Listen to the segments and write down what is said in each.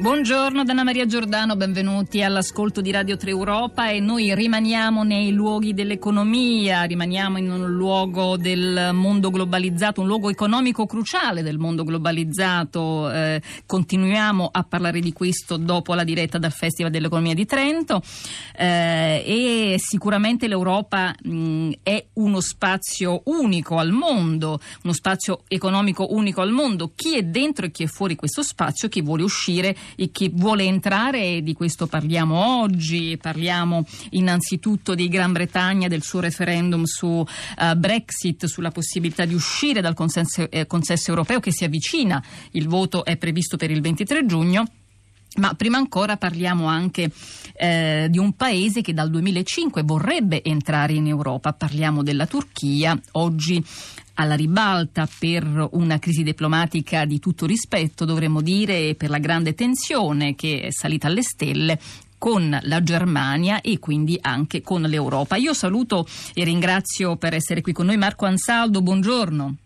Buongiorno Dana Maria Giordano, benvenuti all'ascolto di Radio 3 Europa e noi rimaniamo nei luoghi dell'economia, rimaniamo in un luogo del mondo globalizzato, un luogo economico cruciale del mondo globalizzato. Eh, continuiamo a parlare di questo dopo la diretta dal Festival dell'Economia di Trento eh, e sicuramente l'Europa mh, è uno spazio unico al mondo, uno spazio economico unico al mondo. Chi è dentro e chi è fuori questo spazio, chi vuole uscire e chi vuole entrare, di questo parliamo oggi, parliamo innanzitutto di Gran Bretagna, del suo referendum su uh, Brexit, sulla possibilità di uscire dal consenso, eh, consesso europeo che si avvicina, il voto è previsto per il 23 giugno. Ma prima ancora parliamo anche eh, di un paese che dal 2005 vorrebbe entrare in Europa, parliamo della Turchia, oggi alla ribalta per una crisi diplomatica di tutto rispetto, dovremmo dire, per la grande tensione che è salita alle stelle con la Germania e quindi anche con l'Europa. Io saluto e ringrazio per essere qui con noi Marco Ansaldo, buongiorno.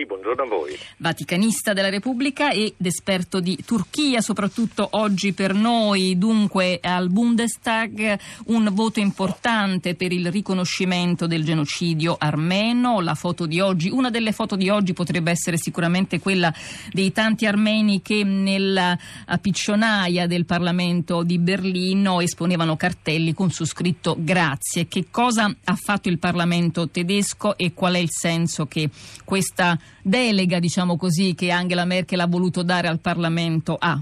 Sì, buongiorno a voi. Vaticanista della Repubblica ed esperto di Turchia, soprattutto oggi per noi. Dunque al Bundestag un voto importante per il riconoscimento del genocidio armeno. La foto di oggi, una delle foto di oggi potrebbe essere sicuramente quella dei tanti armeni che nella piccionaia del Parlamento di Berlino esponevano cartelli con su scritto grazie. Che cosa ha fatto il Parlamento tedesco e qual è il senso che questa delega, diciamo così, che Angela Merkel ha voluto dare al Parlamento ha?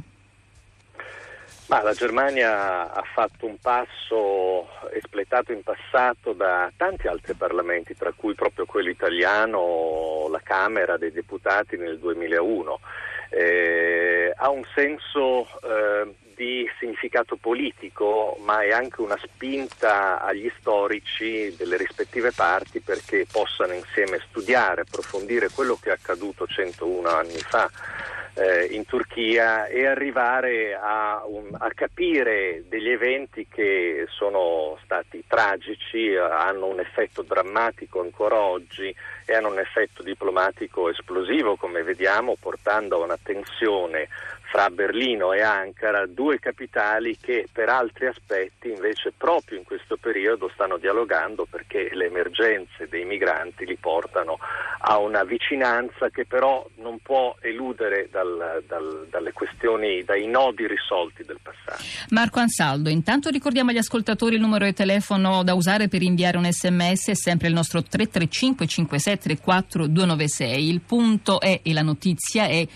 Ma la Germania ha fatto un passo espletato in passato da tanti altri parlamenti, tra cui proprio quello italiano, la Camera dei Deputati nel 2001. Eh, ha un senso eh, di significato politico, ma è anche una spinta agli storici delle rispettive parti perché possano insieme studiare, approfondire quello che è accaduto 101 anni fa eh, in Turchia e arrivare a, un, a, capire degli eventi che sono stati tragici, hanno un effetto drammatico ancora oggi e hanno un effetto diplomatico esplosivo, come vediamo, portando a una tensione fra Berlino e Ankara, due capitali che per altri aspetti invece proprio in questo periodo stanno dialogando perché le emergenze dei migranti li portano a una vicinanza che però non può eludere dal, dal, dalle questioni, dai nodi risolti del passato. Marco Ansaldo, intanto ricordiamo agli ascoltatori il numero di telefono da usare per inviare un sms, è sempre il nostro 335 5734 296. Il punto è e la notizia è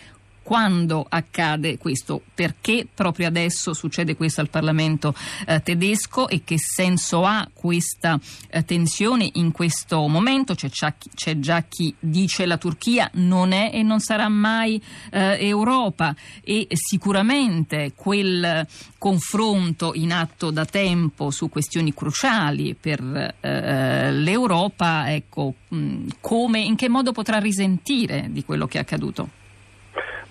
quando accade questo, perché proprio adesso succede questo al Parlamento eh, tedesco e che senso ha questa eh, tensione in questo momento. C'è, c'è, già chi dice la Turchia non è e non sarà mai eh, Europa e sicuramente quel confronto in atto da tempo su questioni cruciali per eh, l'Europa, ecco, mh, come, in che modo potrà risentire di quello che è accaduto?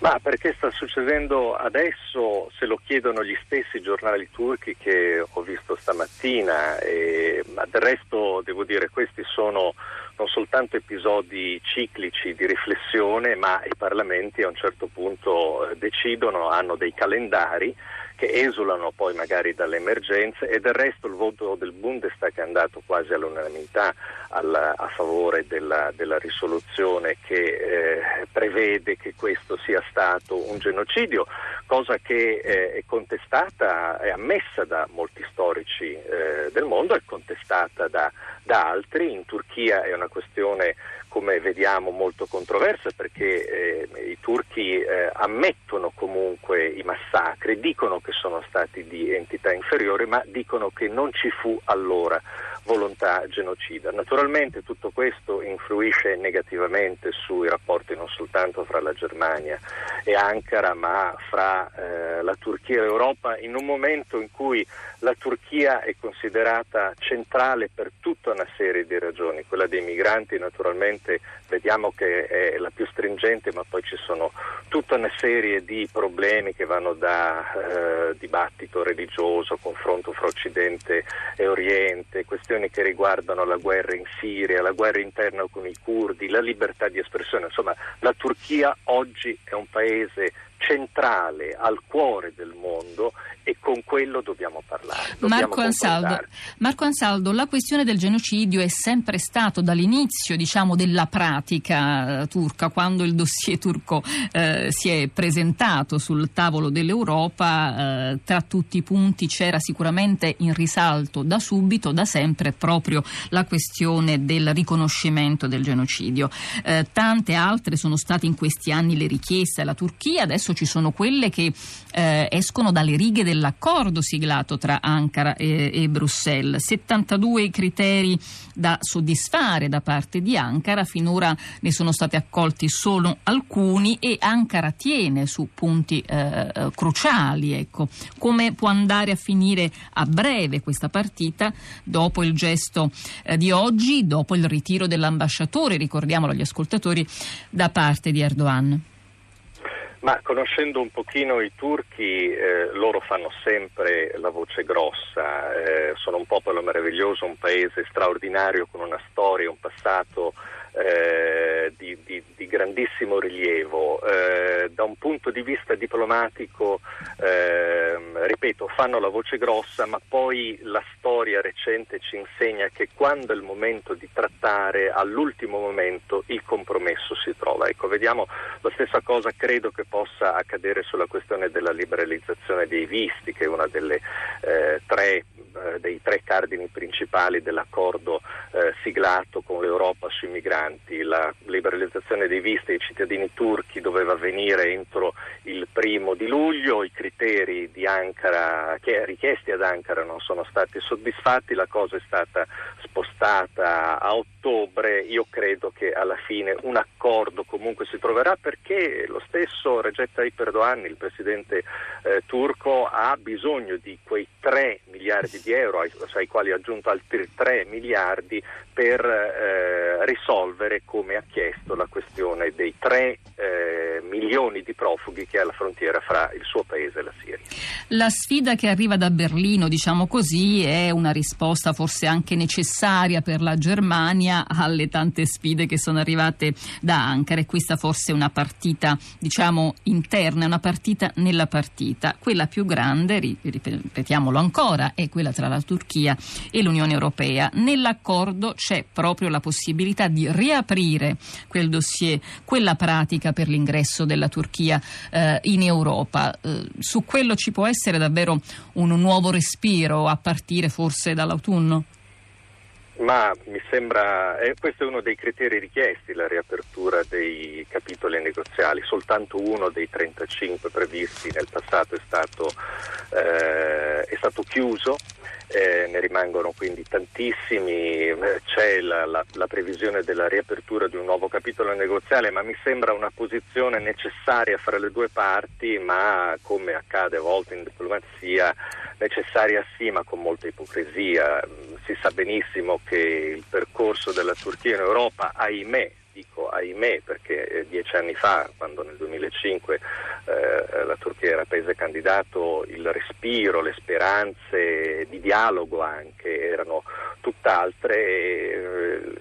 Ma perché sta succedendo adesso, se lo chiedono gli stessi giornali turchi che ho visto stamattina, e, ma del resto devo dire questi sono non soltanto episodi ciclici di riflessione, ma i parlamenti a un certo punto eh, decidono, hanno dei calendari che esulano poi magari dalle emergenze e del resto il voto del Bundestag è andato quasi all'unanimità al, a favore della, della risoluzione che eh, prevede che questo sia stato un genocidio, cosa che eh, è contestata, è ammessa da molti storici eh, del mondo, è contestata da, da altri, in Turchia è una questione come vediamo molto controversa perché eh, i turchi eh, ammettono comunque i massacri, dicono che sono stati di entità inferiore, ma dicono che non ci fu allora volontà genocida. Naturalmente tutto questo influisce negativamente sui rapporti non soltanto fra la Germania e Ankara, ma fra eh, la Turchia e l'Europa in un momento in cui la Turchia è considerata centrale per tutta una serie di ragioni, quella dei migranti naturalmente recente vediamo che è la più stringente, ma poi ci sono tutta una serie di problemi che vanno da eh, dibattito religioso, confronto fra Occidente e Oriente, questioni che riguardano la guerra in Siria, la guerra interna con i curdi, la libertà di espressione. Insomma, la Turchia oggi è un paese centrale al cuore del mondo e con quello dobbiamo parlare. Dobbiamo Marco, Ansaldo, Marco, Ansaldo, la questione del genocidio è sempre stato dall'inizio diciamo, della pratica eh, turca, quando il dossier turco eh, si è presentato sul tavolo dell'Europa, eh, tra tutti i punti c'era sicuramente in risalto da subito, da sempre, proprio la questione del riconoscimento del genocidio. Eh, tante altre sono state in questi anni le richieste alla Turchia, adesso ci sono quelle che eh, escono dalle righe dell'accordo siglato tra Ankara e, e Bruxelles. 72 criteri da soddisfare da parte di Ankara, finora ne sono stati accolti solo alcuni e Ankara tiene su punti eh, cruciali. Ecco. Come può andare a finire a breve questa partita dopo il gesto eh, di oggi, dopo il ritiro dell'ambasciatore, ricordiamolo agli ascoltatori, da parte di Erdogan? Ma conoscendo un pochino i turchi, eh, loro fanno sempre la voce grossa, eh, sono un popolo meraviglioso, un paese straordinario con una storia, un passato eh, grandissimo rilievo. Eh, da un punto di vista diplomatico, eh, ripeto, fanno la voce grossa, ma poi la storia recente ci insegna che quando è il momento di trattare, all'ultimo momento il compromesso si trova. Ecco, vediamo la stessa cosa, credo che possa accadere sulla questione della liberalizzazione dei visti, che è una delle eh, tre eh, dei tre cardini principali dell'accordo eh, siglato con l'Europa sui migranti. La liberalizzazione dei visti ai cittadini turchi doveva avvenire entro il primo di luglio, i criteri Ankara, richiesti ad Ankara non sono stati soddisfatti, la cosa è stata spostata a ottobre, io credo che alla fine un accordo comunque si troverà perché lo stesso Recep Tayyip Erdogan, il presidente eh, turco, ha bisogno di quei 3 miliardi di euro, ai, ai quali ha aggiunto altri 3 miliardi per eh, risolvere, come ha chiesto, la questione dei 3 eh, milioni di profughi che ha alla frontiera fra il suo paese e la Siria. La sfida che arriva da Berlino, diciamo così, è una risposta forse anche necessaria per la Germania alle tante sfide che sono arrivate da Ankara e questa forse è una partita, diciamo, interna, una partita nella partita. Quella più grande, ripetiamolo ancora, è quella tra la Turchia e l'Unione Europea. Nell'accordo c'è proprio la possibilità di riaprire quel dossier, quella pratica per l'ingresso della Turchia eh, in Europa. Eh, su quello ci può essere davvero un nuovo respiro a partire forse dall'autunno? Ma mi sembra, eh, questo è uno dei criteri richiesti, la riapertura dei capitoli negoziali, soltanto uno dei 35 previsti nel passato è stato, eh, è stato chiuso eh, ne rimangono quindi tantissimi, eh, c'è la, la, la, previsione della riapertura di un nuovo capitolo negoziale, ma mi sembra una posizione necessaria fra le due parti, ma come accade a volte in diplomazia, necessaria sì, ma con molta ipocrisia. Si sa benissimo che il percorso della Turchia in Europa, ahimè, dico ahimè perché eh, dieci anni fa, quando nel 2005 eh, la Turchia era paese candidato, il respiro, le speranze di dialogo anche erano tutt'altre. Eh, il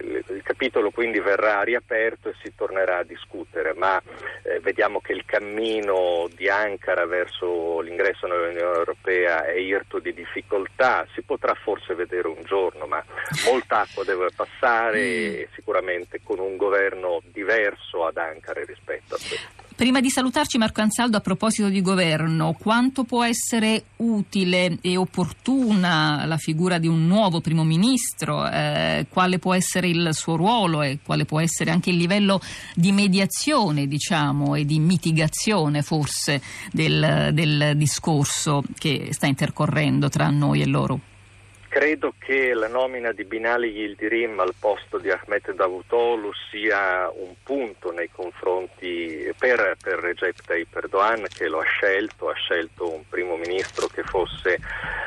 capitolo quindi verrà riaperto e si tornerà a discutere, ma eh, vediamo che il cammino di Ankara verso l'ingresso nell'Unione Europea è irto di difficoltà, si potrà forse vedere un giorno, ma molta acqua deve passare e mm. sicuramente con un governo diverso ad Ankara rispetto a questo. Prima di salutarci Marco Ansaldo a proposito di governo, quanto può essere utile e opportuna la figura di un nuovo primo ministro? Eh, quale può essere il suo ruolo e quale può essere anche il livello di mediazione, diciamo, e di mitigazione forse del, del discorso che sta intercorrendo tra noi e loro? Credo che la nomina di Binali Yildirim al posto di Ahmed Davutoglu sia un punto nei confronti per, per Recep Tayyip Erdogan che lo ha scelto, ha scelto un primo ministro che fosse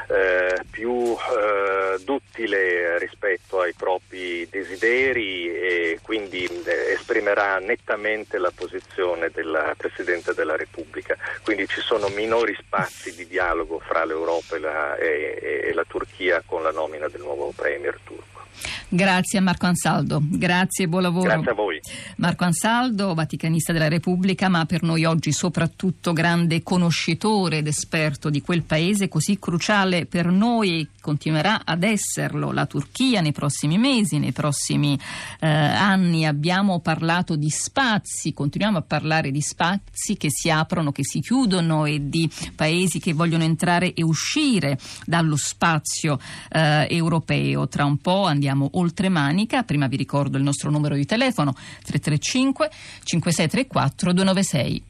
eh, più eh, duttile rispetto ai propri desideri e quindi eh, esprimerà nettamente la posizione del Presidente della Repubblica. Quindi ci sono minori spazi di dialogo fra l'Europa e la, e, e la Turchia con la nomina del nuovo Premier turco. Grazie a Marco Ansaldo, grazie e buon lavoro. Grazie a voi. Marco Ansaldo, vaticanista della Repubblica, ma per noi oggi soprattutto grande conoscitore ed esperto di quel paese così cruciale per noi continuerà ad esserlo, la Turchia nei prossimi mesi, nei prossimi eh, anni. Abbiamo parlato di spazi, continuiamo a parlare di spazi che si aprono, che si chiudono e di paesi che vogliono entrare e uscire dallo spazio eh, europeo. Tra un po' andiamo oltre manica. Prima vi ricordo il nostro numero di telefono 335 5634 296.